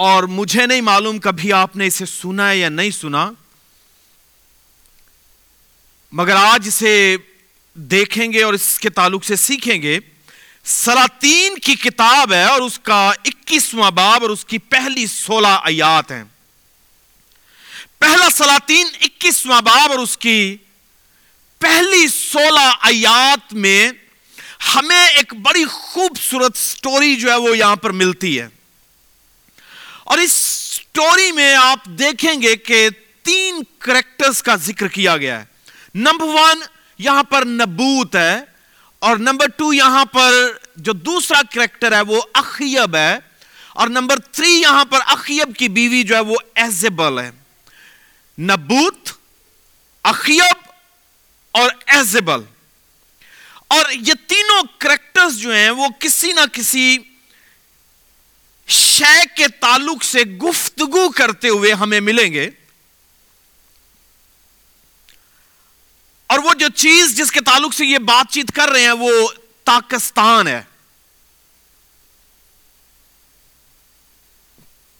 اور مجھے نہیں معلوم کبھی آپ نے اسے سنا ہے یا نہیں سنا، مگر آج اسے دیکھیں گے اور اس کے تعلق سے سیکھیں گے۔ سلاطین کی کتاب ہے اور اس کا اکیسواں باب اور اس کی پہلی سولہ آیات ہیں۔ پہلا سلاطین اکیسواں باب اور اس کی پہلی سولہ آیات میں ہمیں ایک بڑی خوبصورت سٹوری جو ہے وہ یہاں پر ملتی ہے۔ اور اس سٹوری میں آپ دیکھیں گے کہ تین کریکٹرز کا ذکر کیا گیا ہے۔ نمبر ون یہاں پر نبوت ہے اور نمبر ٹو یہاں پر جو دوسرا کریکٹر ہے وہ اخیب ہے اور نمبر تھری یہاں پر اخیب کی بیوی جو ہے وہ ایزیبل ہے۔ نبوت، اخیب اور ایزیبل اور یہ تینوں کریکٹرز جو ہیں وہ کسی نہ کسی شے کے تعلق سے گفتگو کرتے ہوئے ہمیں ملیں گے۔ اور وہ جو چیز جس کے تعلق سے یہ بات چیت کر رہے ہیں وہ پاکستان ہے۔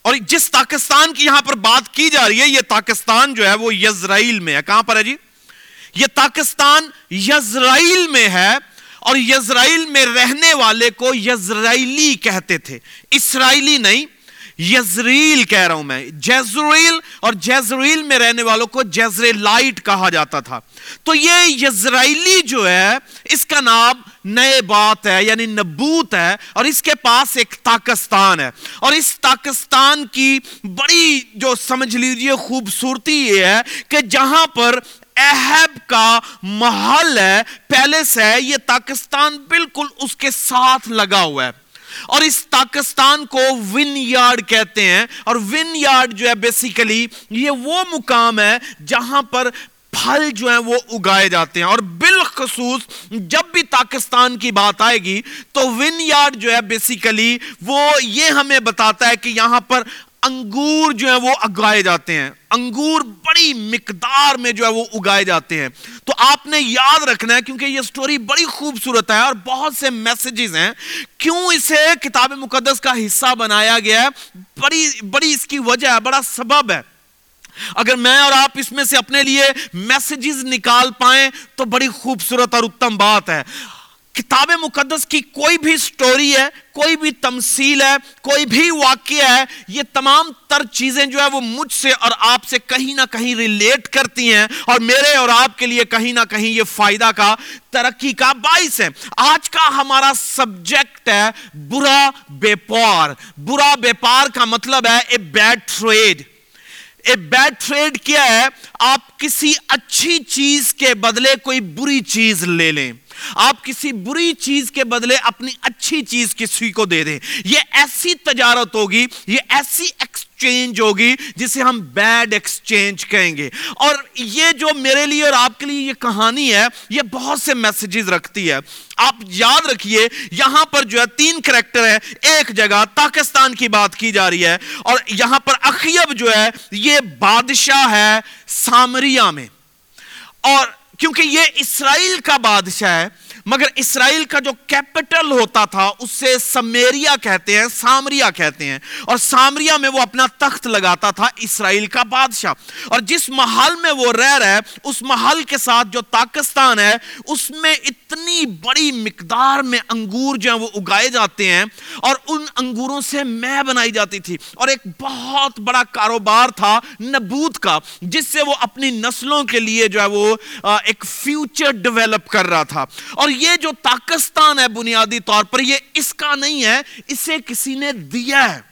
اور جس پاکستان کی یہاں پر بات کی جا رہی ہے، یہ پاکستان جو ہے وہ یزرائیل میں ہے۔ کہاں پر ہے جی؟ یہ پاکستان یزرائیل میں ہے۔ اور یزرائیل میں رہنے والے کو یزرائیلی کہتے تھے۔ اسرائیلی نہیں، یزریل کہہ رہا ہوں میں۔ جیزریل اور جیزریل میں رہنے والوں کو جیزریلائٹ کہا جاتا تھا۔ تو یہ یزرائیلی جو ہے، اس کا نام نئے بات ہے یعنی نبوت ہے، اور اس کے پاس ایک پاکستان ہے۔ اور اس پاکستان کی بڑی جو سمجھ لیجیے خوبصورتی یہ ہے کہ جہاں پر اہب کا محل ہے، پیلس ہے، یہ پاکستان بالکل اس کے ساتھ لگا ہوا ہے۔ اور اس پاکستان کو ون یارڈ کہتے ہیں۔ اور ون یارڈ جو ہے بیسیکلی یہ وہ مقام ہے جہاں پر پھل جو ہیں وہ اگائے جاتے ہیں۔ اور بالخصوص جب بھی پاکستان کی بات آئے گی تو ون یارڈ جو ہے بیسیکلی وہ یہ ہمیں بتاتا ہے کہ یہاں پر انگور جو ہیں وہ اگائے جاتے ہیں۔ انگور بڑی مقدار میں جو ہے وہ اگائے جاتے ہیں۔ تو آپ نے یاد رکھنا ہے کیونکہ یہ سٹوری بڑی خوبصورت ہے اور بہت سے میسیجز ہیں۔ کیوں اسے کتاب مقدس کا حصہ بنایا گیا ہے؟ بڑی بڑی اس کی وجہ ہے، بڑا سبب ہے۔ اگر میں اور آپ اس میں سے اپنے لیے میسیجز نکال پائیں تو بڑی خوبصورت اور اتم بات ہے۔ کتاب مقدس کی کوئی بھی سٹوری ہے، کوئی بھی تمثیل ہے، کوئی بھی واقعہ ہے، یہ تمام تر چیزیں جو ہے وہ مجھ سے اور آپ سے کہیں نہ کہیں ریلیٹ کرتی ہیں اور میرے اور آپ کے لیے کہیں نہ کہیں یہ فائدہ کا، ترقی کا باعث ہے۔ آج کا ہمارا سبجیکٹ ہے برا بیپار برا بیپار کا مطلب ہے a bad trade a bad trade کیا ہے؟ آپ کسی اچھی چیز کے بدلے کوئی بری چیز لے لیں۔ آپ کسی بری چیز کے بدلے اپنی اچھی چیز کسی کو دے دیں۔ یہ ایسی تجارت ہوگی، یہ ایسی ایکسچینج ہوگی جسے ہم بیڈ ایکسچینج کہیں گے۔ اور یہ جو میرے لیے اور آپ کے لیے یہ کہانی ہے، یہ بہت سے میسیجز رکھتی ہے۔ آپ یاد رکھیے، یہاں پر جو ہے تین کریکٹر ہے ایک جگہ پاکستان کی بات کی جا رہی ہے اور یہاں پر اخیب جو ہے، یہ بادشاہ ہے سامریا میں۔ اور کیونکہ یہ اسرائیل کا بادشاہ ہے، مگر اسرائیل کا جو کیپٹل ہوتا تھا، اسے سمیریا کہتے ہیں، سامریا کہتے ہیں۔ اور سامریا میں وہ اپنا تخت لگاتا تھا، اسرائیل کا بادشاہ۔ اور جس محل میں وہ رہ رہا ہے، اس محل کے ساتھ جو پاکستان ہے، اس میں اتنی بڑی مقدار میں انگور جو ہیں وہ اگائے جاتے ہیں اور ان انگوروں سے میں بنائی جاتی تھی اور ایک بہت بڑا کاروبار تھا نبوت کا، جس سے وہ اپنی نسلوں کے لیے جو ہے وہ ایک فیوچر ڈیولپ کر رہا تھا۔ اور یہ جو پاکستان ہے بنیادی طور پر، یہ اس کا نہیں ہے، اسے کسی نے دیا ہے۔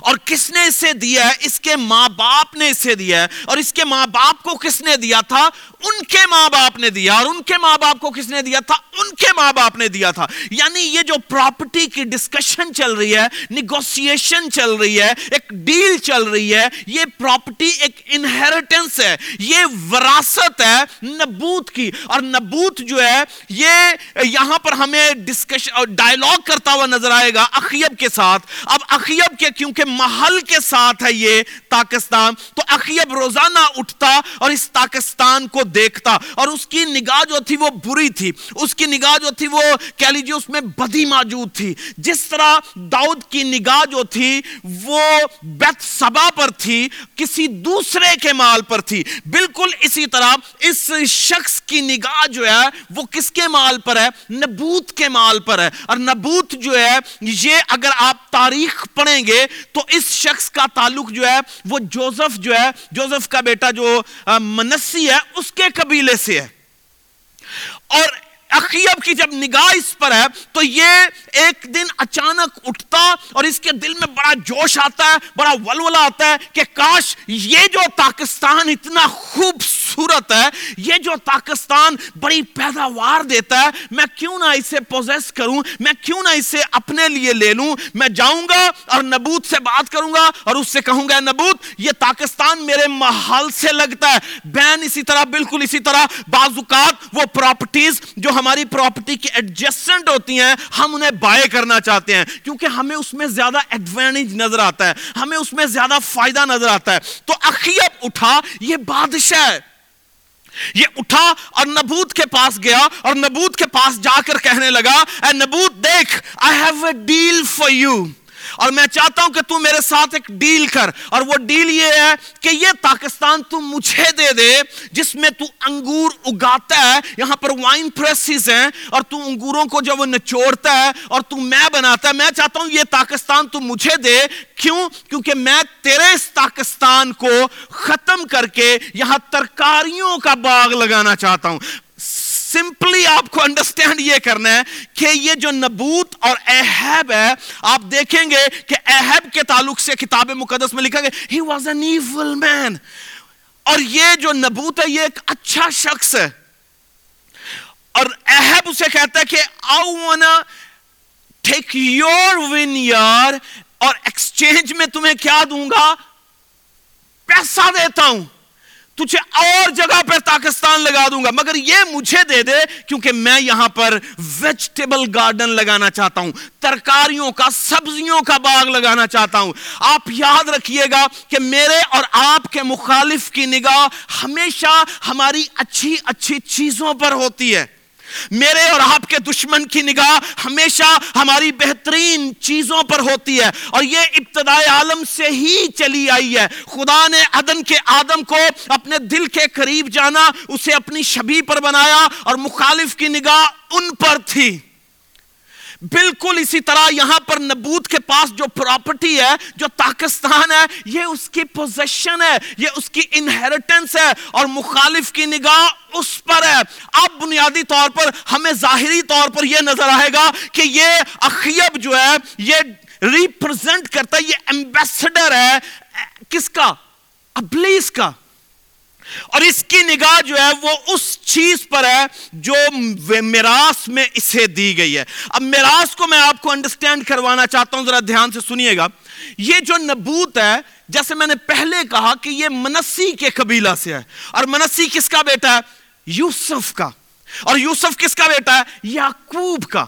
اور کس نے اسے دیا ہے؟ اس کے ماں باپ نے اسے دیا ہے۔ اور اس کے ماں باپ کو کس نے دیا تھا؟ ان کے ماں باپ نے دیا۔ اور ان کے ماں باپ کو کس نے دیا تھا؟ ان کے ماں باپ نے دیا تھا۔ یعنی یہ جو پراپرٹی کی ڈسکشن چل رہی ہے نیگوسیشن چل رہی ہے، ایک ڈیل چل رہی ہے، یہ پراپرٹی ایک انہیریٹنس ہے۔ یہ وراثت ہے نبوت کی۔ اور نبوت جو ہے، یہ یہاں پر ہمیں ڈسکشن ڈائلاگ کرتا ہوا نظر آئے گا اخیب کے ساتھ۔ اب اخیب کے کیوں کیونکہ محل کے ساتھ ہے یہ پاکستان، تو اخیب روزانہ اٹھتا اور اس پاکستان کو دیکھتا۔ اور اس کی نگاہ جو تھی وہ بری تھی۔ اس کی نگاہ جو تھی وہ کہہ لیجیے، اس میں بدی موجود تھی۔ جس طرح داؤد کی نگاہ جو تھی وہ بیت سبا پر تھی، کسی دوسرے کے مال پر تھی۔ بالکل اسی طرح اس شخص کی نگاہ جو ہے وہ کس کے مال پر ہے؟ نبوت کے مال پر ہے۔ اور نبوت جو ہے، یہ اگر آپ تاریخ پڑھیں گے تو اس شخص کا تعلق جو ہے وہ جوزف جو ہے، جوزف کا بیٹا جو منسی ہے، اس کے قبیلے سے ہے۔ اور اخیب کی جب نگاہ اس پر ہے، تو یہ ایک دن اچانک اٹھتا اور اس کے دل میں بڑا جوش آتا ہے، بڑا ولولہ آتا ہے کہ کاش یہ جو پاکستان اتنا خوبصورت ہے، یہ جو پاکستان بڑی پیداوار دیتا ہے، میں کیوں نہ اسے پوزیس کروں، میں کیوں نہ اسے اپنے لیے لے لوں۔ میں جاؤں گا اور نبوت سے بات کروں گا اور اس سے کہوں گا نبوت، یہ پاکستان میرے محل سے لگتا ہے۔ بین اسی طرح، بالکل اسی طرح، بعض اوقات وہ پراپرٹیز جو ہم ہماری پراپرٹی کے ایڈجسٹنٹ ہوتی ہیں، ہم انہیں بائے کرنا چاہتے ہیں۔ کیونکہ ہمیں اس میں زیادہ ایڈوانٹیج نظر آتا ہے، ہمیں اس میں زیادہ فائدہ نظر آتا ہے۔ تو اخیب اٹھا، یہ بادشاہ ہے۔ یہ اٹھا اور نبوت کے پاس گیا اور نبوت کے پاس جا کر کہنے لگا، اے نبوت دیکھ، I have a deal for you. اور میں چاہتا ہوں کہ تو میرے ساتھ ایک ڈیل کر۔ اور وہ ڈیل یہ ہے کہ یہ پاکستان تو مجھے دے دے، جس میں تو انگور اگاتا ہے، یہاں پر وائن پریسز ہیں، اور تو انگوروں کو جب وہ نچوڑتا ہے، اور تو میں بناتا ہے۔ میں چاہتا ہوں یہ پاکستان تو مجھے دے۔ کیوں؟ کیونکہ میں تیرے اس پاکستان کو ختم کر کے یہاں ترکاریوں کا باغ لگانا چاہتا ہوں۔ سمپلی آپ کو انڈرسٹینڈ یہ کرنا ہے کہ یہ جو نبوت اور احب ہے، آپ دیکھیں گے کہ احب کے تعلق سے کتاب مقدس میں لکھا گیا he was an evil man اور یہ جو نبوت ہے، یہ ایک اچھا شخص ہے۔ اور احب اسے کہتا ہے کہ آؤ وانا ٹیک یور ون یار اور ایکسچینج میں تمہیں کیا دوں گا؟ پیسہ دیتا ہوں۔ تجھے اور جگہ پہ پاکستان لگا دوں گا۔ مگر یہ مجھے دے دے کیونکہ میں یہاں پر ویجٹیبل گارڈن لگانا چاہتا ہوں، ترکاریوں کا، سبزیوں کا باغ لگانا چاہتا ہوں۔ آپ یاد رکھیے گا کہ میرے اور آپ کے مخالف کی نگاہ ہمیشہ ہماری اچھی اچھی چیزوں پر ہوتی ہے۔ میرے اور آپ کے دشمن کی نگاہ ہمیشہ ہماری بہترین چیزوں پر ہوتی ہے اور یہ ابتدائی عالم سے ہی چلی آئی ہے۔ خدا نے عدن کے آدم کو اپنے دل کے قریب جانا، اسے اپنی شبی پر بنایا اور مخالف کی نگاہ ان پر تھی۔ بالکل اسی طرح یہاں پر نبوت کے پاس جو پراپرٹی ہے، جو پاکستان ہے، یہ اس کی پوزیشن ہے، یہ اس کی انہیریٹنس ہے اور مخالف کی نگاہ اس پر ہے۔ اب بنیادی طور پر، ہمیں ظاہری طور پر یہ نظر آئے گا کہ یہ اخیب جو ہے، یہ ریپرزنٹ کرتا ہے، یہ ایمبیسڈر ہے۔ کس کا؟ ابلیس کا۔ اور اس کی نگاہ جو ہے وہ اس چیز پر ہے جو میراث میں اسے دی گئی ہے۔ اب میراث کو میں آپ کو انڈرسٹینڈ کروانا چاہتا ہوں، ذرا دھیان سے سنیے گا۔ یہ جو نبوت ہے، جیسے میں نے پہلے کہا کہ یہ منسی کے قبیلہ سے ہے۔ اور منسی کس کا بیٹا ہے؟ یوسف کا۔ اور یوسف کس کا بیٹا ہے؟ یعقوب کا۔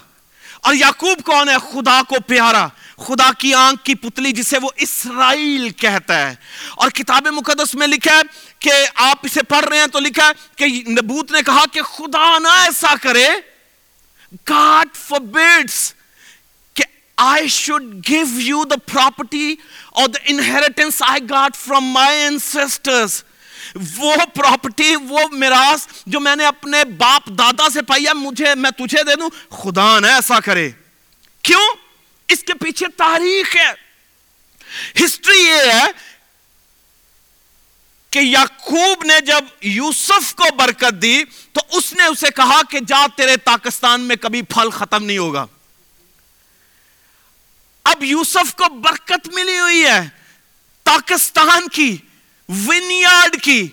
اور یعقوب کون ہے؟ خدا کو پیارا۔ خدا کی آنکھ کی پتلی جسے وہ اسرائیل کہتا ہے۔ اور کتاب مقدس میں لکھا ہے کہ آپ اسے پڑھ رہے ہیں تو لکھا ہے کہ نبوت نے کہا کہ خدا نہ ایسا کرے۔ God forbids کہ I should give you the property or the inheritance I got from my ancestors وہ پراپرٹی وہ میراث جو میں نے اپنے باپ دادا سے پائی ہے، مجھے، میں تجھے دے دوں۔ خدا نہ ایسا کرے۔ کیوں؟ اس کے پیچھے تاریخ ہے۔ ہسٹری یہ ہے کہ یعقوب نے جب یوسف کو برکت دی تو اس نے اسے کہا کہ جا تیرے پاکستان میں کبھی پھل ختم نہیں ہوگا۔ اب یوسف کو برکت ملی ہوئی ہے، پاکستان کی ونیارڈ کی،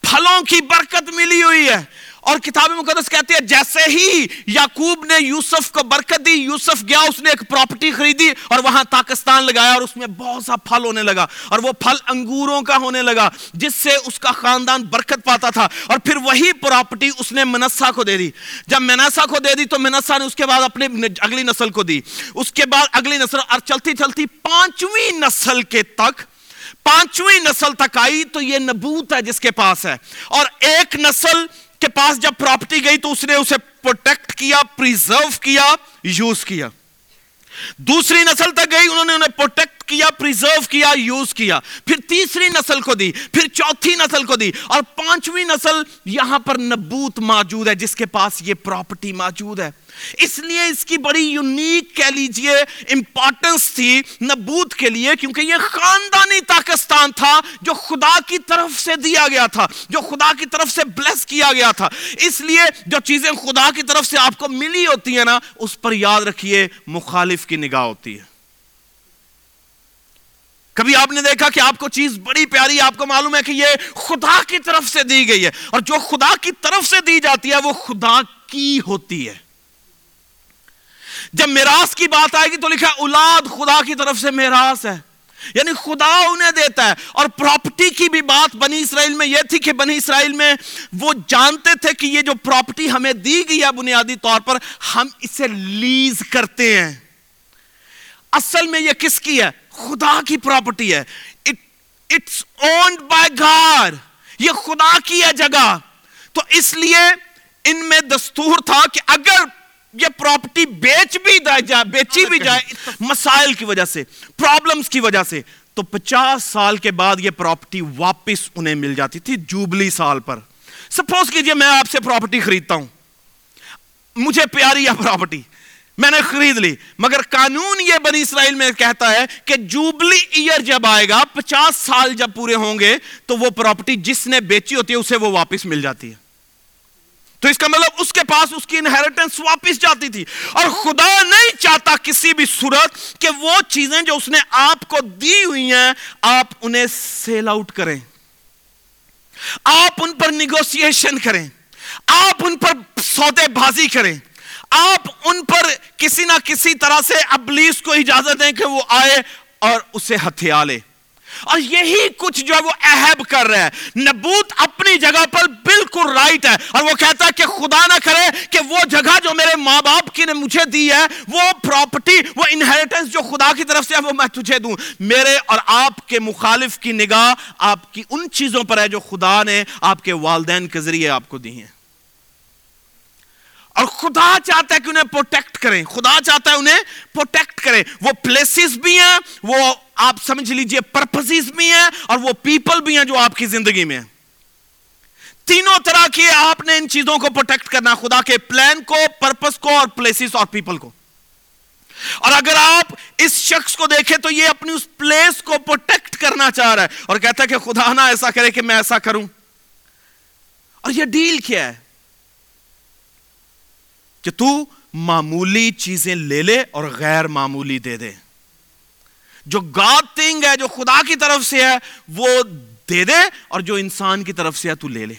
پھلوں کی برکت ملی ہوئی ہے۔ اور کتاب مقدس کہتے ہیں جیسے ہی یعقوب نے یوسف کو برکت دی، یوسف گیا، اس نے ایک پراپرٹی خریدی اور وہاں تاکستان لگایا اور اس میں بہت سا پھل ہونے لگا اور وہ پھل انگوروں کا ہونے لگا، جس سے اس کا خاندان برکت پاتا تھا اور پھر وہی پراپرٹی اس نے منسا کو دے دی۔ جب منسا کو دے دی تو منسا نے اس کے بعد اپنے اگلی نسل کو دی۔ اس کے بعد اگلی نسل اور چلتی چلتی پانچویں نسل کے تک، پانچویں نسل تک آئی تو یہ نبوت ہے جس کے پاس ہے۔ اور ایک نسل کے پاس جب پراپرٹی گئی تو اس نے اسے پروٹیکٹ کیا پریزرو کیا یوز کیا۔ دوسری نسل تک گئی، انہوں نے انہیں پروٹیکٹ کیا پریزرو کیا یوز کیا۔ پھر تیسری نسل کو دی، پھر چوتھی نسل کو دی۔ اور پانچویں نسل یہاں پر نبوت موجود ہے، جس کے پاس یہ پراپرٹی موجود ہے۔ اس لیے اس کی بڑی یونیک کہہ لیجیے امپورٹنس تھی نبوت کے لیے، کیونکہ یہ خاندانی پاکستان تھا جو خدا کی طرف سے دیا گیا تھا، جو خدا کی طرف سے بلیس کیا گیا تھا۔ اس لیے جو چیزیں خدا کی طرف سے آپ کو ملی ہوتی ہیں نا، اس پر یاد رکھیے مخالف کی نگاہ ہوتی ہے۔ کبھی آپ نے دیکھا کہ آپ کو چیز بڑی پیاری، آپ کو معلوم ہے کہ یہ خدا کی طرف سے دی گئی ہے۔ اور جو خدا کی طرف سے دی جاتی ہے، وہ خدا کی ہوتی ہے۔ جب میراث کی بات آئے گی تو لکھا اولاد خدا کی طرف سے میراث ہے۔ یعنی خدا انہیں دیتا ہے۔ اور پراپرٹی کی بھی بات بنی اسرائیل میں یہ تھی کہ بنی اسرائیل میں وہ جانتے تھے کہ یہ جو پراپرٹی ہمیں دی گئی ہے بنیادی طور پر، ہم اسے لیز کرتے ہیں۔ اصل میں یہ کس کی ہے؟ خدا کی پراپرٹی ہے۔ اٹس اونڈ بائی گار یہ خدا کی ہے جگہ۔ تو اس لیے ان میں دستور تھا کہ اگر یہ پراپرٹی بیچ بھی جائے بیچی بھی جائے مسائل کی وجہ سے پرابلمز کی وجہ سے۔ تو پچاس سال کے بعد یہ پراپرٹی واپس انہیں مل جاتی تھی جوبلی سال پر۔ سپوز کیجیے میں آپ سے پراپرٹی خریدتا ہوں۔ مجھے پیاری ہے پراپرٹی میں نے خرید لی۔ مگر قانون یہ بنی اسرائیل میں کہتا ہے کہ جوبلی ایئر جب آئے گا پچاس سال جب پورے ہوں گے تو وہ پراپرٹی جس نے بیچی ہوتی ہے اسے وہ واپس مل جاتی ہے۔ تو اس کا مطلب اس کے پاس اس کی انہیریٹنس واپس جاتی تھی۔ اور خدا نہیں چاہتا کسی بھی صورت کہ وہ چیزیں جو اس نے آپ کو دی ہوئی ہیں، آپ انہیں سیل آؤٹ کریں۔ آپ ان پر نیگوسیشن کریں۔ آپ ان پر سودے بازی کریں۔ آپ ان پر کسی نہ کسی طرح سے ابلیس کو اجازت دیں کہ وہ آئے اور اسے ہتھیا لے۔ اور یہی کچھ جو ہے وہ اہب کر رہا ہے نبوت اپنی جگہ پر بالکل رائٹ ہے۔ اور وہ کہتا ہے کہ خدا نہ کرے کہ وہ جگہ جو میرے ماں باپ کی نے مجھے دی ہے، وہ پراپرٹی وہ انہیریٹنس جو خدا کی طرف سے ہے، وہ میں تجھے دوں۔ میرے اور آپ کے مخالف کی نگاہ، آپ کی ان چیزوں پر ہے جو خدا نے آپ کے والدین کے ذریعے آپ کو دی ہیں۔ اور خدا چاہتا ہے کہ انہیں پروٹیکٹ کریں۔ خدا چاہتا ہے انہیں پروٹیکٹ کریں۔ وہ پلیسز بھی ہیں، وہ آپ سمجھ لیجیے پرپسز بھی ہیں اور وہ پیپل بھی ہیں جو آپ کی زندگی میں ہیں۔ تینوں طرح کی آپ نے ان چیزوں کو پروٹیکٹ کرنا، خدا کے پلان کو پرپس کو اور پلیسز اور پیپل کو۔ اور اگر آپ اس شخص کو دیکھیں تو یہ اپنی اس پلیس کو پروٹیکٹ کرنا چاہ رہا ہے اور کہتا ہے کہ خدا نہ ایسا کرے کہ میں ایسا کروں۔ اور یہ ڈیل کیا ہے؟ کہ تو معمولی چیزیں لے لے اور غیر معمولی دے دے۔ جو گاڈ تھنگ ہے، جو خدا کی طرف سے ہے، وہ دے دے اور جو انسان کی طرف سے ہے، تو لے لے۔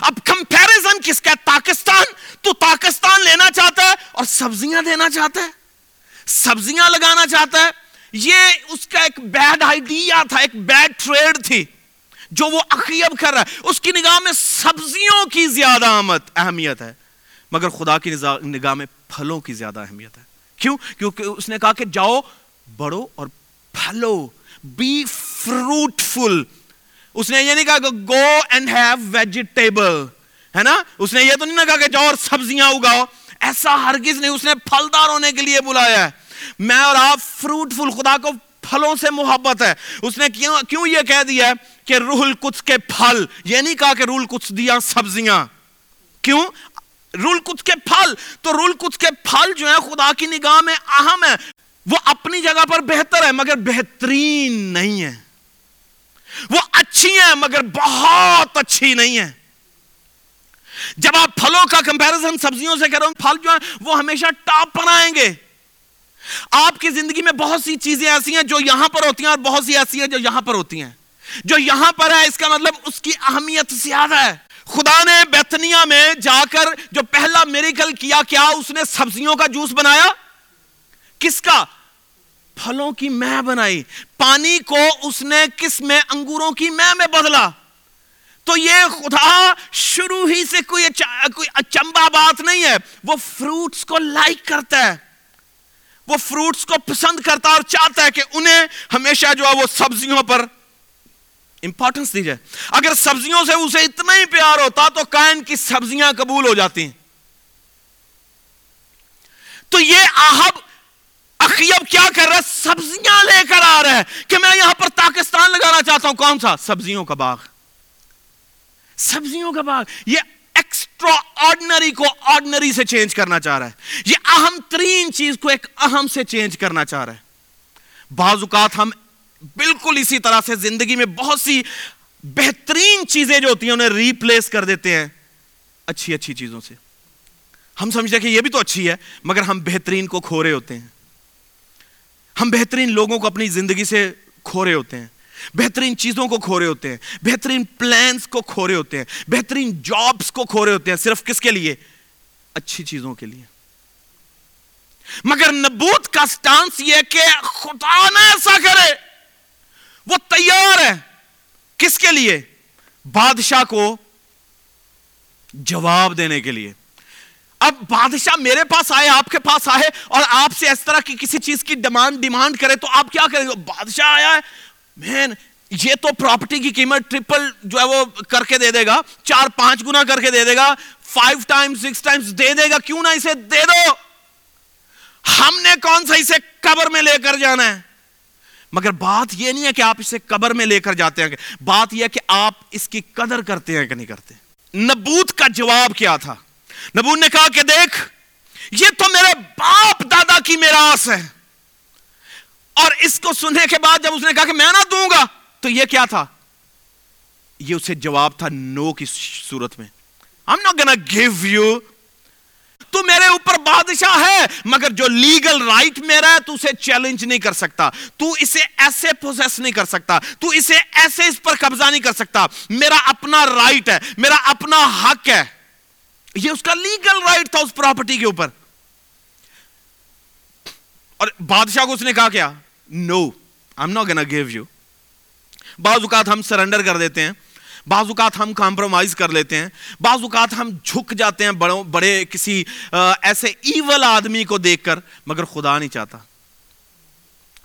اب کمپیرزن کس کا پاکستان۔ تو پاکستان لینا چاہتا ہے اور سبزیاں دینا چاہتا ہے۔ سبزیاں لگانا چاہتا ہے۔ یہ اس کا ایک بیڈ آئیڈیا تھا، ایک بیڈ ٹریڈ تھی، جو وہ اخیب کر رہا ہے۔ اس کی نگاہ میں سبزیوں کی زیادہ آمد اہمیت ہے۔ مگر خدا کی نگاہ میں پھلوں کی زیادہ اہمیت ہے۔ کیوں؟ کیونکہ اس نے کہا کہ جاؤ، بڑھو اور پھلو بی فروٹفل اس نے یہ نہیں کہا کہ گو اینڈ ہیو ویجیٹیبل ہے نا؟ اس نے یہ تو نہیں کہا کہ جاؤ اور سبزیاں اگاؤ۔ ایسا ہرگز نہیں، اس نے پھلدار ہونے کے لیے بلایا ہے۔ میں اور آپ فروٹفل خدا کو پھلوں سے محبت ہے۔ اس نے کیوں کیوں یہ کہہ دیا ہے کہ روح القدس کے پھل، یہ نہیں کہا کہ روح القدس دیا سبزیاں۔ کیوں؟ رول کچھ کے پھل، تو رول کچھ کے پھل جو ہیں، خدا کی نگاہ میں اہم ہے وہ اپنی جگہ پر بہتر ہے مگر بہترین نہیں ہے وہ اچھی ہیں، مگر بہت اچھی نہیں ہے جب آپ پھلوں کا کمپیرزن سبزیوں سے کرو پھل جو ہیں، وہ ہمیشہ ٹاپ پر آئیں گے۔ آپ کی زندگی میں بہت سی چیزیں ایسی ہیں جو یہاں پر ہوتی ہیں اور بہت سی ایسی ہیں جو یہاں پر ہوتی ہیں۔ جو یہاں پر ہے، اس کا مطلب اس کی اہمیت زیادہ ہے۔ خدا نے بیتنیا میں جا کر جو پہلا میریکل کیا کیا اس نے سبزیوں کا جوس بنایا؟ کس کا؟ پھلوں کی مہ بنائی۔ پانی کو اس نے کس میں؟ انگوروں کی مہ میں بدلا۔ تو یہ خدا شروع ہی سے کوئی کوئی اچمبا بات نہیں ہے۔ وہ فروٹس کو لائک کرتا ہے۔ وہ فروٹس کو پسند کرتا اور چاہتا ہے کہ انہیں ہمیشہ جو ہے وہ سبزیوں پر امپورٹنس دی جائے اگر سبزیوں سے اسے اتنا ہی پیار ہوتا تو کائن کی سبزیاں قبول ہو جاتی۔ ہیں تو یہ آہب اخیب کیا کر رہا ہے؟ سبزیاں لے کر آ رہا ہے کہ میں یہاں پر پاکستان لگانا چاہتا ہوں۔ کون سا؟ سبزیوں کا باغ۔ سبزیوں کا باغ۔ یہ ایکسٹرا آرڈنری کو آرڈنری سے چینج کرنا چاہ رہا ہے۔ یہ اہم ترین چیز کو ایک اہم سے چینج کرنا چاہ رہا ہے۔ بعض اوقات ہم بالکل اسی طرح سے زندگی میں بہت سی بہترین چیزیں جو ہوتی ہیں انہیں ریپلیس کر دیتے ہیں۔ اچھی اچھی چیزوں سے۔ ہم سمجھتے ہیں کہ یہ بھی تو اچھی ہے، مگر ہم بہترین کو کھو رہے ہوتے ہیں۔ ہم بہترین لوگوں کو اپنی زندگی سے کھو رہے ہوتے ہیں۔ بہترین چیزوں کو کھو رہے ہوتے ہیں۔ بہترین پلانس کو کھو رہے ہوتے ہیں۔ بہترین جابس کو کھو رہے ہوتے ہیں۔ صرف کس کے لیے؟ اچھی چیزوں کے لیے۔ مگر نبوت کا سٹانس یہ کہ خدا نہ ایسا کرے۔ وہ تیار ہے۔ کس کے لیے؟ بادشاہ کو جواب دینے کے لیے۔ اب بادشاہ میرے پاس آئے، آپ کے پاس آئے اور آپ سے اس طرح کی کسی چیز کی ڈیمانڈ ڈیمانڈ کرے تو آپ کیا کریں گے؟ بادشاہ آیا ہے۔ مین، یہ تو پراپرٹی کی قیمت ٹرپل جو ہے وہ کر کے دے دے گا۔ چار، پانچ گنا کر کے دے دے گا۔ فائیو ٹائم سکس ٹائمز دے دے گا۔ کیوں نہ اسے دے دو؟ ہم نے کون سا اسے قبر میں لے کر جانا ہے؟ مگر بات یہ نہیں ہے کہ آپ اسے قبر میں لے کر جاتے ہیں بات یہ ہے کہ آپ اس کی قدر کرتے ہیں کہ نہیں کرتے۔ نبوت کا جواب کیا تھا؟ نبوت نے کہا کہ دیکھ، یہ تو میرے باپ دادا کی میراث ہے۔ اور اس کو سننے کے بعد جب اس نے کہا کہ میں نہ دوں گا، تو یہ کیا تھا؟ یہ اسے جواب تھا نو کی صورت میں۔ I'm not gonna give you تو میرے اوپر بادشاہ ہے، مگر جو لیگل رائٹ میرا ہے، تو اسے چیلنج نہیں کر سکتا۔ تو اسے ایسے پوزیس نہیں کر سکتا۔ تو اسے ایسے اس پر قبضہ نہیں کر سکتا۔ میرا اپنا رائٹ ہے، میرا اپنا حق ہے۔ یہ اس کا لیگل رائٹ تھا اس پراپرٹی کے اوپر۔ اور بادشاہ کو اس نے کہا کیا؟ No I know gonna give you بعض اوقات ہم سرنڈر کر دیتے ہیں۔ بعض اوقات ہم کمپرومائز کر لیتے ہیں بعض اوقات ہم جھک جاتے ہیں بڑوں، بڑے کسی ایسے ایول آدمی کو دیکھ کر، مگر خدا نہیں چاہتا۔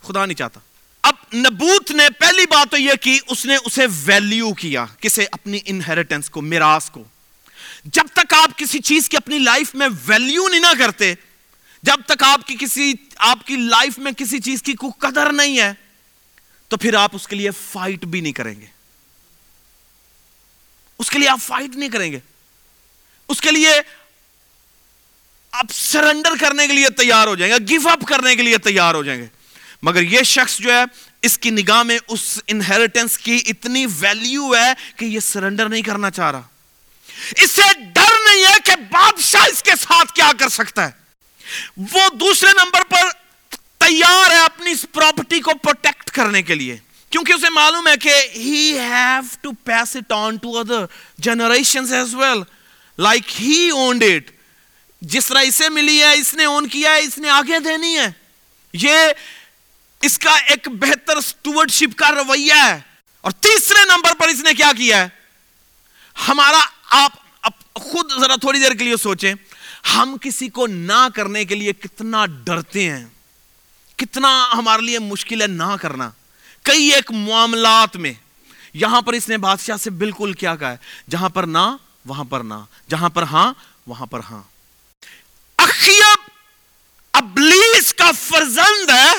خدا نہیں چاہتا۔ اب نبوت نے پہلی بات تو یہ کی، اس نے اسے ویلیو کیا، کسے اپنی انہیریٹنس کو، میراث کو۔ جب تک آپ کسی چیز کی اپنی لائف میں ویلیو نہیں نہ کرتے، جب تک آپ کی کسی، آپ کی لائف میں کسی چیز کی کوئی قدر نہیں ہے، تو پھر آپ اس کے لیے فائٹ بھی نہیں کریں گے۔ اس کے لیے آپ فائٹ نہیں کریں گے۔ اس کے لیے آپ سرنڈر کرنے کے لیے تیار ہو جائیں گے گیو اپ کرنے کے لیے تیار ہو جائیں گے۔ مگر یہ شخص جو ہے، اس کی نگاہ میں اس انہیریٹنس کی اتنی ویلیو ہے کہ یہ سرنڈر نہیں کرنا چاہ رہا۔ اسے ڈر نہیں ہے کہ بادشاہ اس کے ساتھ کیا کر سکتا ہے۔ وہ دوسرے نمبر پر تیار ہے اپنی اس پراپرٹی کو پروٹیکٹ کرنے کے لیے۔ کیونکہ اسے معلوم ہے کہ he have to pass it on to other generation as well like he owned it جس طرح اسے ملی ہے، اس نے اون کیا ہے، اس نے آگے دینی ہے۔ یہ اس کا ایک بہتر اسٹوڈشپ کا رویہ ہے۔ اور تیسرے نمبر پر اس نے کیا کیا ہے؟ ہمارا آپ خود ذرا تھوڑی دیر کے لیے سوچیں۔ ہم کسی کو نہ کرنے کے لیے کتنا ڈرتے ہیں۔ کتنا ہمارے لیے مشکل ہے نہ کرنا۔ کئی ایک معاملات میں یہاں پر اس نے بادشاہ سے بالکل کیا کہا ہے؟ جہاں پر نہ، وہاں پر نہ۔ جہاں پر ہاں وہاں پر ہاں۔ اخیب ابلیس کا فرزند ہے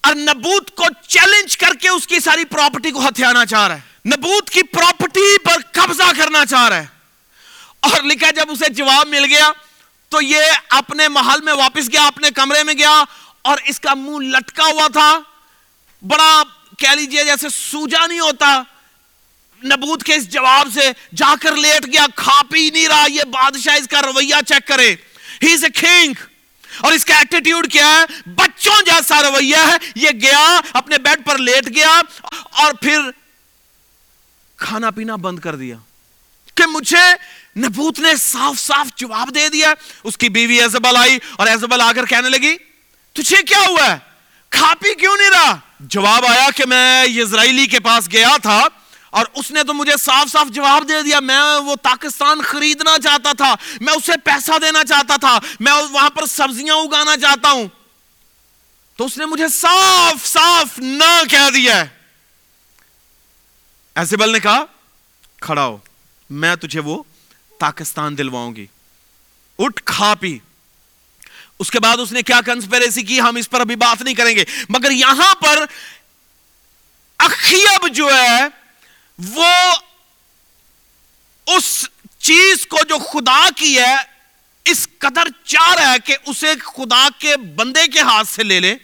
اور نبوت کو چیلنج کر کے اس کی ساری پراپرٹی کو ہتھیانا چاہ رہا ہے۔ نبوت کی پراپرٹی پر قبضہ کرنا چاہ رہا ہے۔ اور لکھا جب اسے جواب مل گیا تو یہ اپنے محل میں واپس گیا، اپنے کمرے میں گیا اور اس کا منہ لٹکا ہوا تھا۔ بڑا کہہ لیجیے جیسے سوجا نہیں ہوتا۔ نبوت کے اس جواب سے جا کر لیٹ گیا، کھا پی نہیں رہا، یہ بادشاہ اس کا رویہ چیک کرے۔ ہی از اے کنگ اور اس کا ایٹیٹیوڈ کیا ہے؟ بچوں جیسا رویہ ہے۔ یہ گیا، اپنے بیڈ پر لیٹ گیا اور پھر کھانا پینا بند کر دیا۔ کہ مجھے نبوت نے صاف صاف جواب دے دیا۔ اس کی بیوی ایزبل آئی اور ایزبل آ کر کہنے لگی، تجھے کیا ہوا ہے؟ کھا پی کیوں نہیں رہا؟ جواب آیا کہ میں اسرائیلی کے پاس گیا تھا اور اس نے تو مجھے صاف صاف جواب دے دیا، میں وہ پاکستان خریدنا چاہتا تھا، میں اسے پیسہ دینا چاہتا تھا، میں وہاں پر سبزیاں اگانا چاہتا ہوں۔ تو اس نے مجھے صاف صاف نہ کہہ دیا۔ ہے ایسے بل نے کہا، کھڑا ہو، میں تجھے وہ پاکستان دلواؤں گی۔ اٹھ، کھا پی۔ اس کے بعد اس نے کیا کنسپیریسی کی؟ ہم اس پر ابھی بات نہیں کریں گے۔ مگر یہاں پر اخیب جو ہے، وہ اس چیز کو جو خدا کی ہے، اس قدر چاہ رہا ہے کہ اسے خدا کے بندے کے ہاتھ سے لے لے۔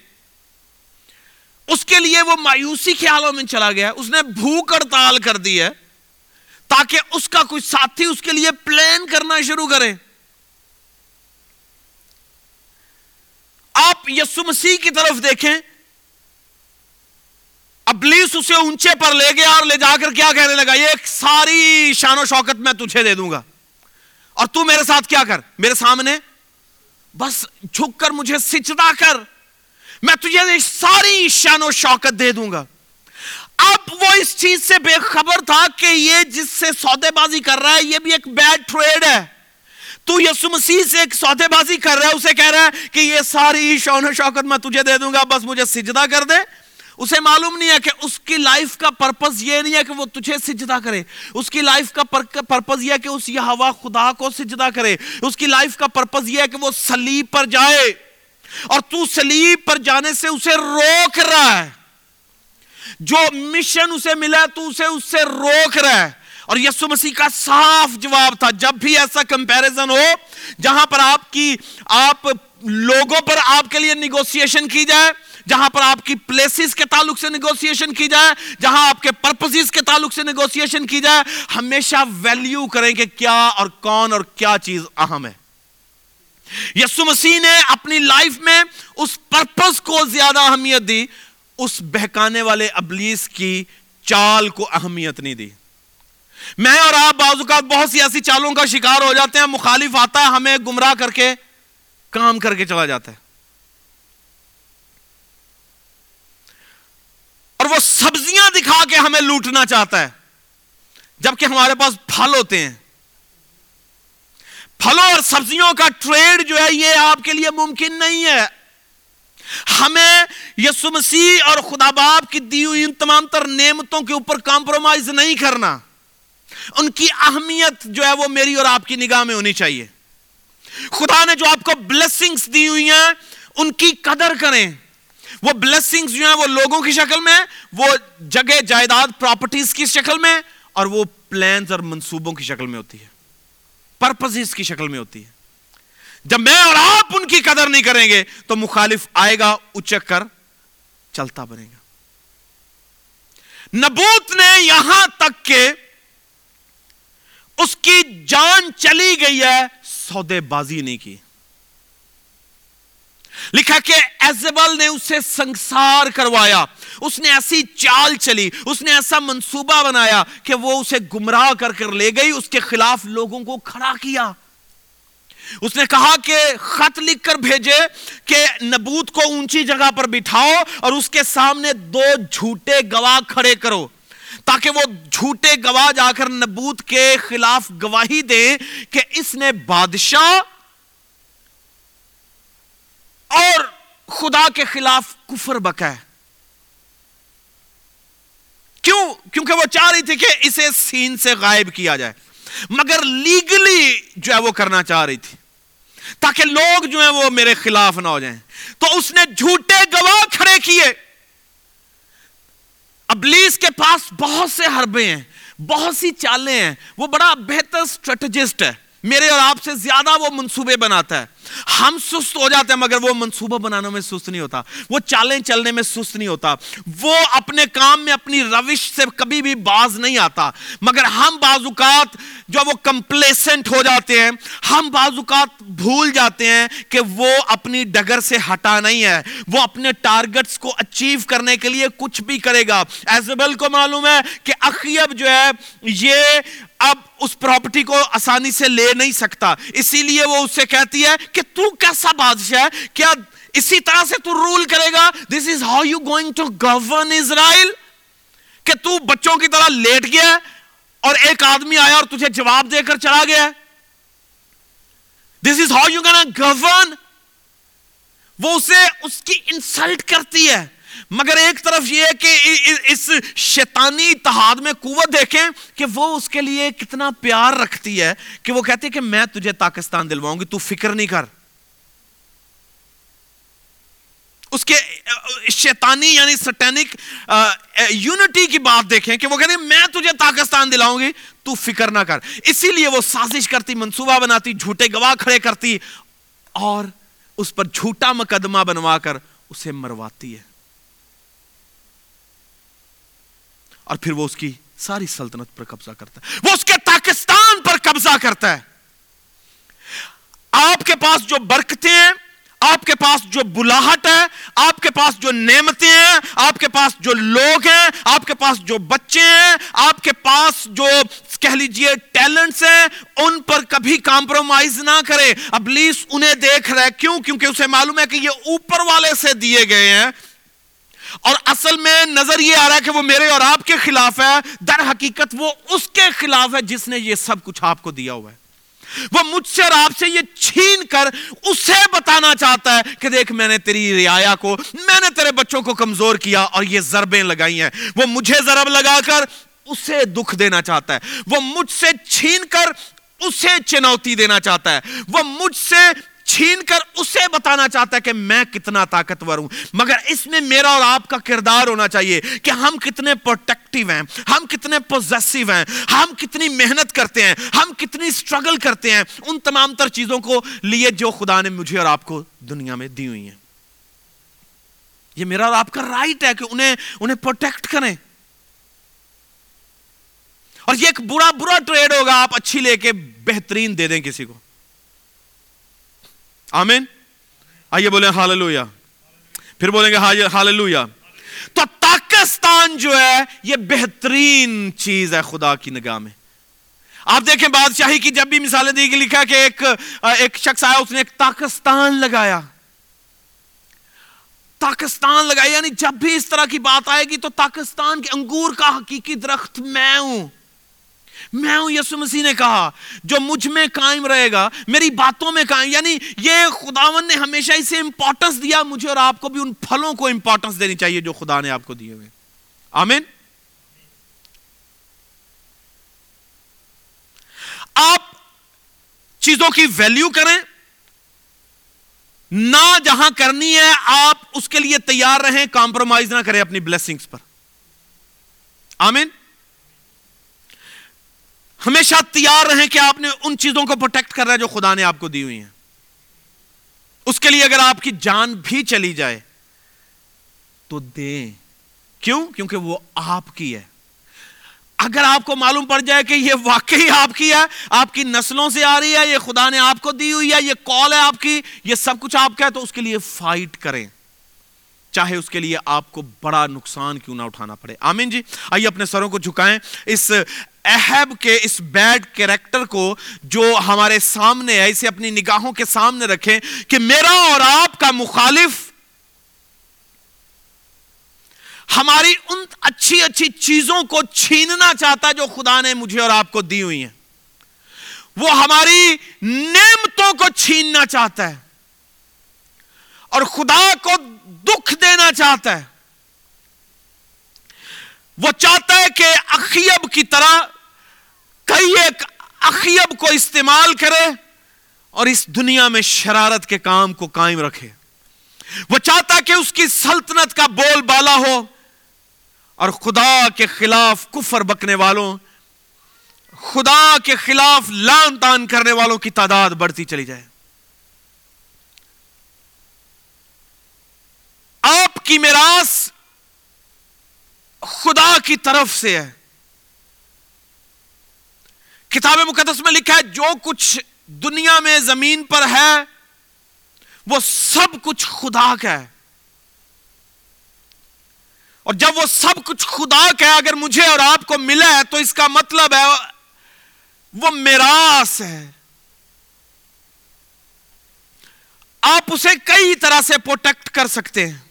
اس کے لیے وہ مایوسی خیالوں میں چلا گیا۔ اس نے بھوک ہڑتال کر دی ہے تاکہ اس کا کوئی ساتھی اس کے لیے پلان کرنا شروع کرے۔ آپ یسو مسیح کی طرف دیکھیں، ابلیس اسے اونچے پر لے گیا اور لے جا کر کیا کہنے لگا؟ یہ ساری شان و شوکت میں تجھے دے دوں گا۔ اور تو میرے ساتھ کیا کر؟ میرے سامنے؟ بس جھک کر مجھے سچتا کر۔ میں تجھے ساری شان و شوکت دے دوں گا۔ اب وہ اس چیز سے بے خبر تھا کہ یہ جس سے سودے بازی کر رہا ہے، یہ بھی ایک بیڈ ٹریڈ ہے۔ تو یسو مسیح سے ایک سودے بازی کر رہا ہے، اسے کہہ رہا ہے کہ یہ ساری شان و شوکت میں تجھے دے دوں گا، بس مجھے سجدہ کر دے۔ اسے معلوم نہیں ہے کہ اس کی لائف کا پرپس یہ نہیں ہے کہ وہ تجھے سجدہ کرے۔ اس کی لائف کا پرپس یہ ہے کہ اس یہ ہوا خدا کو سجدہ کرے۔ اس کی لائف کا پرپس یہ ہے کہ وہ سلیب پر جائے۔ اور تو سلیب پر جانے سے اسے روک رہا ہے۔ جو مشن اسے ملا تو اسے اس سے روک رہا ہے۔ اور یسو مسیح کا صاف جواب تھا۔ جب بھی ایسا کمپیریزن ہو، جہاں پر آپ کی، آپ لوگوں پر آپ کے لیے نیگوسیشن کی جائے، جہاں پر آپ کی پلیسز کے تعلق سے نیگوسیشن کی جائے، جہاں آپ کے پرپسز کے تعلق سے نیگوسیشن کی جائے، ہمیشہ ویلیو کریں کہ کیا اور کون اور کیا چیز اہم ہے۔ یسو مسیح نے اپنی لائف میں اس پرپس کو زیادہ اہمیت دی، اس بہکانے والے ابلیس کی چال کو اہمیت نہیں دی۔ میں اور آپ بعض اوقات بہت سی ایسی چالوں کا شکار ہو جاتے ہیں، مخالف آتا ہے، ہمیں گمراہ کر کے کام کر کے چلا جاتا ہے۔ اور وہ سبزیاں دکھا کے ہمیں لوٹنا چاہتا ہے، جبکہ ہمارے پاس پھل ہوتے ہیں۔ پھلوں اور سبزیوں کا ٹریڈ جو ہے، یہ آپ کے لیے ممکن نہیں ہے۔ ہمیں یسو مسیح اور خدا باپ کی دی ہوئی ان تمام تر نعمتوں کے اوپر کمپرومائز نہیں کرنا۔ ان کی اہمیت جو ہے وہ میری اور آپ کی نگاہ میں ہونی چاہیے۔ خدا نے جو آپ کو بلیسنگز دی ہوئی ہیں، ان کی قدر کریں۔ وہ بلیسنگز جو ہیں وہ لوگوں کی شکل میں، وہ جگہ، جائیداد پراپرٹیز کی شکل میں، اور وہ پلانز اور منصوبوں کی شکل میں ہوتی ہے۔ پرپزز کی شکل میں ہوتی ہے۔ جب میں اور آپ ان کی قدر نہیں کریں گے، تو مخالف آئے گا، اچک کر چلتا بنے گا۔ نبوت نے یہاں تک کہ اس کی جان چلی گئی ہے، سودے بازی نہیں کی۔ لکھا کہ ایزبل نے اسے سنسار کروایا۔ اس نے ایسی چال چلی، اس نے ایسا منصوبہ بنایا کہ وہ اسے گمراہ کر کر لے گئی، اس کے خلاف لوگوں کو کھڑا کیا۔ اس نے کہا کہ خط لکھ کر بھیجے کہ نبوت کو اونچی جگہ پر بٹھاؤ اور اس کے سامنے دو جھوٹے گواہ کھڑے کرو۔ تاکہ وہ جھوٹے گواہ جا کر نبوت کے خلاف گواہی دے کہ اس نے بادشاہ اور خدا کے خلاف کفر بکا ہے۔ کیوں؟ کیونکہ وہ چاہ رہی تھی کہ اسے سین سے غائب کیا جائے۔ مگر لیگلی جو ہے وہ کرنا چاہ رہی تھی۔ تاکہ لوگ جو ہیں وہ میرے خلاف نہ ہو جائیں۔ تو اس نے جھوٹے گواہ کھڑے کیے۔ ابلیس کے پاس بہت سے حربے ہیں، بہت سی چالیں ہیں۔ وہ بڑا بہتر اسٹریٹجسٹ ہے۔ میرے اور آپ سے زیادہ وہ منصوبے بناتا ہے۔ ہم سست ہو جاتے ہیں مگر وہ منصوبہ بنانے میں سست نہیں ہوتا۔ وہ چالیں چلنے میں سست نہیں ہوتا۔ وہ اپنے کام میں اپنی روش سے کبھی بھی باز نہیں آتا۔ مگر ہم بعض اوقات جو وہ کمپلیسنٹ ہو جاتے ہیں، ہم بعض اوقات بھول جاتے ہیں کہ وہ اپنی ڈگر سے ہٹا نہیں ہے۔ وہ اپنے ٹارگٹس کو اچیو کرنے کے لیے کچھ بھی کرے گا۔ ایزبل کو معلوم ہے کہ اخیب جو ہے، یہ اب اس پراپرٹی کو آسانی سے لے نہیں سکتا۔ اسی لیے وہ اس سے کہتی ہے کہ تو کیسا بادشاہ ہے؟ کیا اسی طرح سے تو رول کرے گا؟ This is how you going to govern Israel کہ تو بچوں کی طرح لیٹ گیا اور ایک آدمی آیا اور تجھے جواب دے کر چلا گیا this is how you gonna govern وہ اسے اس کی انسلٹ کرتی ہے۔ مگر ایک طرف یہ ہے کہ اس شیطانی اتحاد میں قوت دیکھیں کہ وہ اس کے لیے کتنا پیار رکھتی ہے کہ وہ کہتی ہے کہ میں تجھے پاکستان دلواؤں گی، تو فکر نہیں کر۔ اس کے شیطانی یعنی سٹینک یونٹی کی بات دیکھیں کہ وہ کہتے ہیں، میں تجھے پاکستان دلاؤں گی، تو فکر نہ کر۔ اسی لیے وہ سازش کرتی، منصوبہ بناتی، جھوٹے گواہ کھڑے کرتی اور اس پر جھوٹا مقدمہ بنوا کر اسے مرواتی ہے۔ اور پھر وہ اس کی ساری سلطنت پر قبضہ کرتا ہے۔ وہ اس کے پاکستان پر قبضہ کرتا ہے۔ آپ کے پاس جو برکتیں ہیں آپ کے پاس جو بلاہٹ ہے، آپ کے پاس جو نعمتیں ہیں، آپ کے پاس جو لوگ ہیں، آپ کے پاس جو بچے ہیں، آپ کے پاس جو کہہ لیجیے ٹیلنٹس ہیں، ان پر کبھی کمپرومائز نہ کرے۔ ابلیس انہیں دیکھ رہا ہے کیوں؟ کیونکہ اسے معلوم ہے کہ یہ اوپر والے سے دیے گئے ہیں۔ اور اصل میں نظر یہ آ رہا ہے کہ وہ میرے اور آپ کے خلاف ہے۔ در حقیقت وہ اس کے خلاف ہے جس نے یہ سب کچھ آپ کو دیا ہوا ہے۔ وہ مجھ سے اور آپ سے یہ چھین کر اسے بتانا چاہتا ہے کہ دیکھ میں نے تیری رعایا کو، میں نے تیرے بچوں کو کمزور کیا اور یہ ضربیں لگائی ہیں۔ وہ مجھے ضرب لگا کر اسے دکھ دینا چاہتا ہے۔ وہ مجھ سے چھین کر اسے چنوتی دینا چاہتا ہے۔ وہ مجھ سے چھین کر اسے بتانا چاہتا ہے کہ میں کتنا طاقتور ہوں۔ مگر اس میں میرا اور آپ کا کردار ہونا چاہیے کہ ہم کتنے پروٹیکٹیو ہیں، ہم کتنے پوزیسو ہیں، ہم کتنی محنت کرتے ہیں، ہم کتنی سٹرگل کرتے ہیں۔ ان تمام تر چیزوں کو لیے جو خدا نے مجھے اور آپ کو دنیا میں دی ہوئی ہیں۔ یہ میرا اور آپ کا رائٹ ہے کہ انہیں انہیں پروٹیکٹ کریں۔ اور یہ ایک برا برا ٹریڈ ہوگا، آپ اچھی لے کے بہترین دے دیں کسی کو۔ آمین؟ آئیے بولیں ہاللویا پھر بولیں گے ہاللویا تو پاکستان جو ہے، یہ بہترین چیز ہے خدا کی نگاہ میں۔ آپ دیکھیں بادشاہی کی، جب بھی مثالیں دی گئی، لکھا کہ ایک ایک شخص آیا، اس نے ایک پاکستان لگایا۔ پاکستان لگایا یعنی جب بھی اس طرح کی بات آئے گی تو پاکستان کے انگور کا حقیقی درخت میں ہوں۔ میں ہوں یسو مسیح نے کہا، جو مجھ میں قائم رہے گا، میری باتوں میں قائم یعنی یہ خداون نے ہمیشہ اسے امپورٹنس دیا، مجھے اور آپ کو بھی ان پھلوں کو امپورٹنس دینی چاہیے جو خدا نے آپ کو دیے ہوئے۔ آمین؟ آپ چیزوں کی ویلیو کریں، نہ جہاں کرنی ہے، آپ اس کے لیے تیار رہیں کمپرومائز نہ کریں اپنی بلیسنگز پر۔ آمین؟ ہمیشہ تیار رہیں کہ آپ نے ان چیزوں کو پروٹیکٹ کر رہا ہے جو خدا نے آپ کو دی ہوئی ہیں۔ اس کے لیے اگر آپ کی جان بھی چلی جائے تو دیں۔ کیوں؟ کیونکہ وہ آپ کی ہے۔ اگر آپ کو معلوم پڑ جائے کہ یہ واقعی آپ کی ہے، آپ کی نسلوں سے آ رہی ہے، یہ خدا نے آپ کو دی ہوئی ہے، یہ کال ہے آپ کی، یہ سب کچھ آپ کا ہے، تو اس کے لیے فائٹ کریں۔ چاہے اس کے لیے آپ کو بڑا نقصان کیوں نہ اٹھانا پڑے۔ آمین جی۔ آئیے اپنے سروں کو جھکائیں۔ اس اہب کے اس بیڈ کیریکٹر کو جو ہمارے سامنے ہے، اسے اپنی نگاہوں کے سامنے رکھیں کہ میرا اور آپ کا مخالف ہماری ان اچھی اچھی چیزوں کو چھیننا چاہتا ہے جو خدا نے مجھے اور آپ کو دی ہوئی ہیں۔ وہ ہماری نعمتوں کو چھیننا چاہتا ہے اور خدا کو دکھ دینا چاہتا ہے۔ وہ چاہتا ہے کہ اخیب کی طرح کئی ایک اخیب کو استعمال کرے اور اس دنیا میں شرارت کے کام کو قائم رکھے۔ وہ چاہتا ہے کہ اس کی سلطنت کا بول بالا ہو اور خدا کے خلاف کفر بکنے والوں، خدا کے خلاف لان تان کرنے والوں کی تعداد بڑھتی چلی جائے۔ آپ کی میراث خدا کی طرف سے ہے۔ کتاب مقدس میں لکھا ہے، جو کچھ دنیا میں زمین پر ہے، وہ سب کچھ خدا کا ہے۔ اور جب وہ سب کچھ خدا کا ہے، اگر مجھے اور آپ کو ملا ہے، تو اس کا مطلب ہے، وہ میراث ہے۔ آپ اسے کئی طرح سے پروٹیکٹ کر سکتے ہیں۔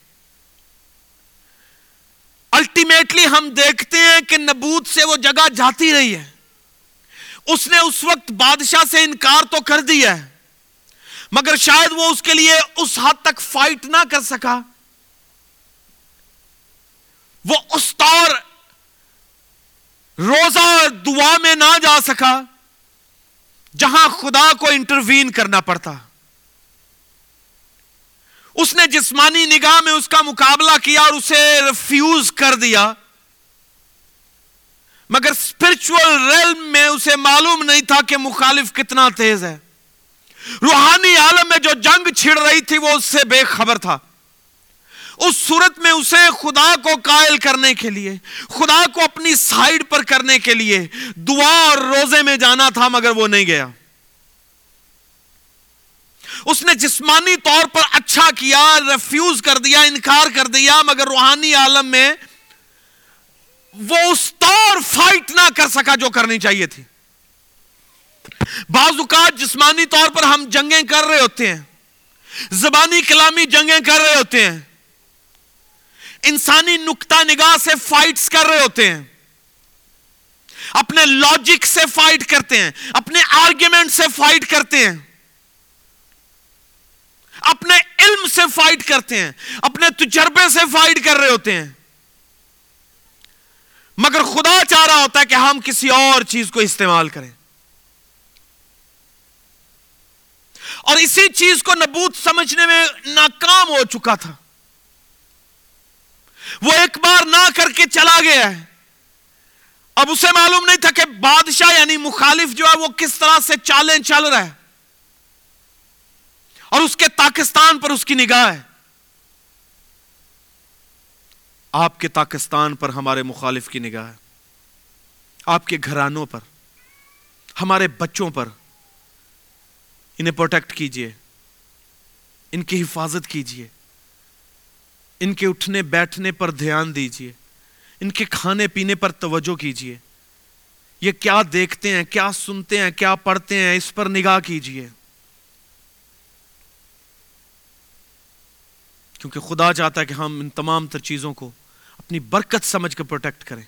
الٹیمیٹلی ہم دیکھتے ہیں کہ نبوت سے وہ جگہ جاتی رہی ہے۔ اس نے اس وقت بادشاہ سے انکار تو کر دیا ہے، مگر شاید وہ اس کے لیے اس حد تک فائٹ نہ کر سکا۔ وہ اس طور روزہ اور دعا میں نہ جا سکا جہاں خدا کو انٹروین کرنا پڑتا۔ اس نے جسمانی نگاہ میں اس کا مقابلہ کیا اور اسے ریفیوز کر دیا۔ مگر اسپرچل ریل میں اسے معلوم نہیں تھا کہ مخالف کتنا تیز ہے۔ روحانی عالم میں جو جنگ چھڑ رہی تھی وہ اس سے بے خبر تھا۔ اس صورت میں اسے خدا کو قائل کرنے کے لیے، خدا کو اپنی سائڈ پر کرنے کے لیے دعا اور روزے میں جانا تھا، مگر وہ نہیں گیا۔ اس نے جسمانی طور پر اچھا کیا ریفیوز کر دیا، انکار کر دیا، مگر روحانی عالم میں وہ اس طور فائٹ نہ کر سکا جو کرنی چاہیے تھی۔ بعض اوقات جسمانی طور پر ہم جنگیں کر رہے ہوتے ہیں، زبانی کلامی جنگیں کر رہے ہوتے ہیں، انسانی نکتہ نگاہ سے فائٹس کر رہے ہوتے ہیں، اپنے لاجک سے فائٹ کرتے ہیں، اپنے آرگیومنٹ سے فائٹ کرتے ہیں۔ اپنے علم سے فائٹ کرتے ہیں، اپنے تجربے سے فائٹ کر رہے ہوتے ہیں۔ مگر خدا چاہ رہا ہوتا ہے کہ ہم کسی اور چیز کو استعمال کریں۔ اور اسی چیز کو نبوت سمجھنے میں ناکام ہو چکا تھا۔ وہ ایک بار نہ کر کے چلا گیا ہے۔ اب اسے معلوم نہیں تھا کہ بادشاہ یعنی مخالف جو ہے وہ کس طرح سے چالیں چل رہا ہے۔ اور اس کے پاکستان پر اس کی نگاہ ہے۔ آپ کے پاکستان پر ہمارے مخالف کی نگاہ ہے۔ آپ کے گھرانوں پر، ہمارے بچوں پر۔ انہیں پروٹیکٹ کیجیے۔ ان کی حفاظت کیجیے۔ ان کے اٹھنے بیٹھنے پر دھیان دیجیے۔ ان کے کھانے پینے پر توجہ کیجیے۔ یہ کیا دیکھتے ہیں، کیا سنتے ہیں، کیا پڑھتے ہیں، اس پر نگاہ کیجیے۔ کیونکہ خدا چاہتا ہے کہ ہم ان تمام تر چیزوں کو اپنی برکت سمجھ کے پروٹیکٹ کریں۔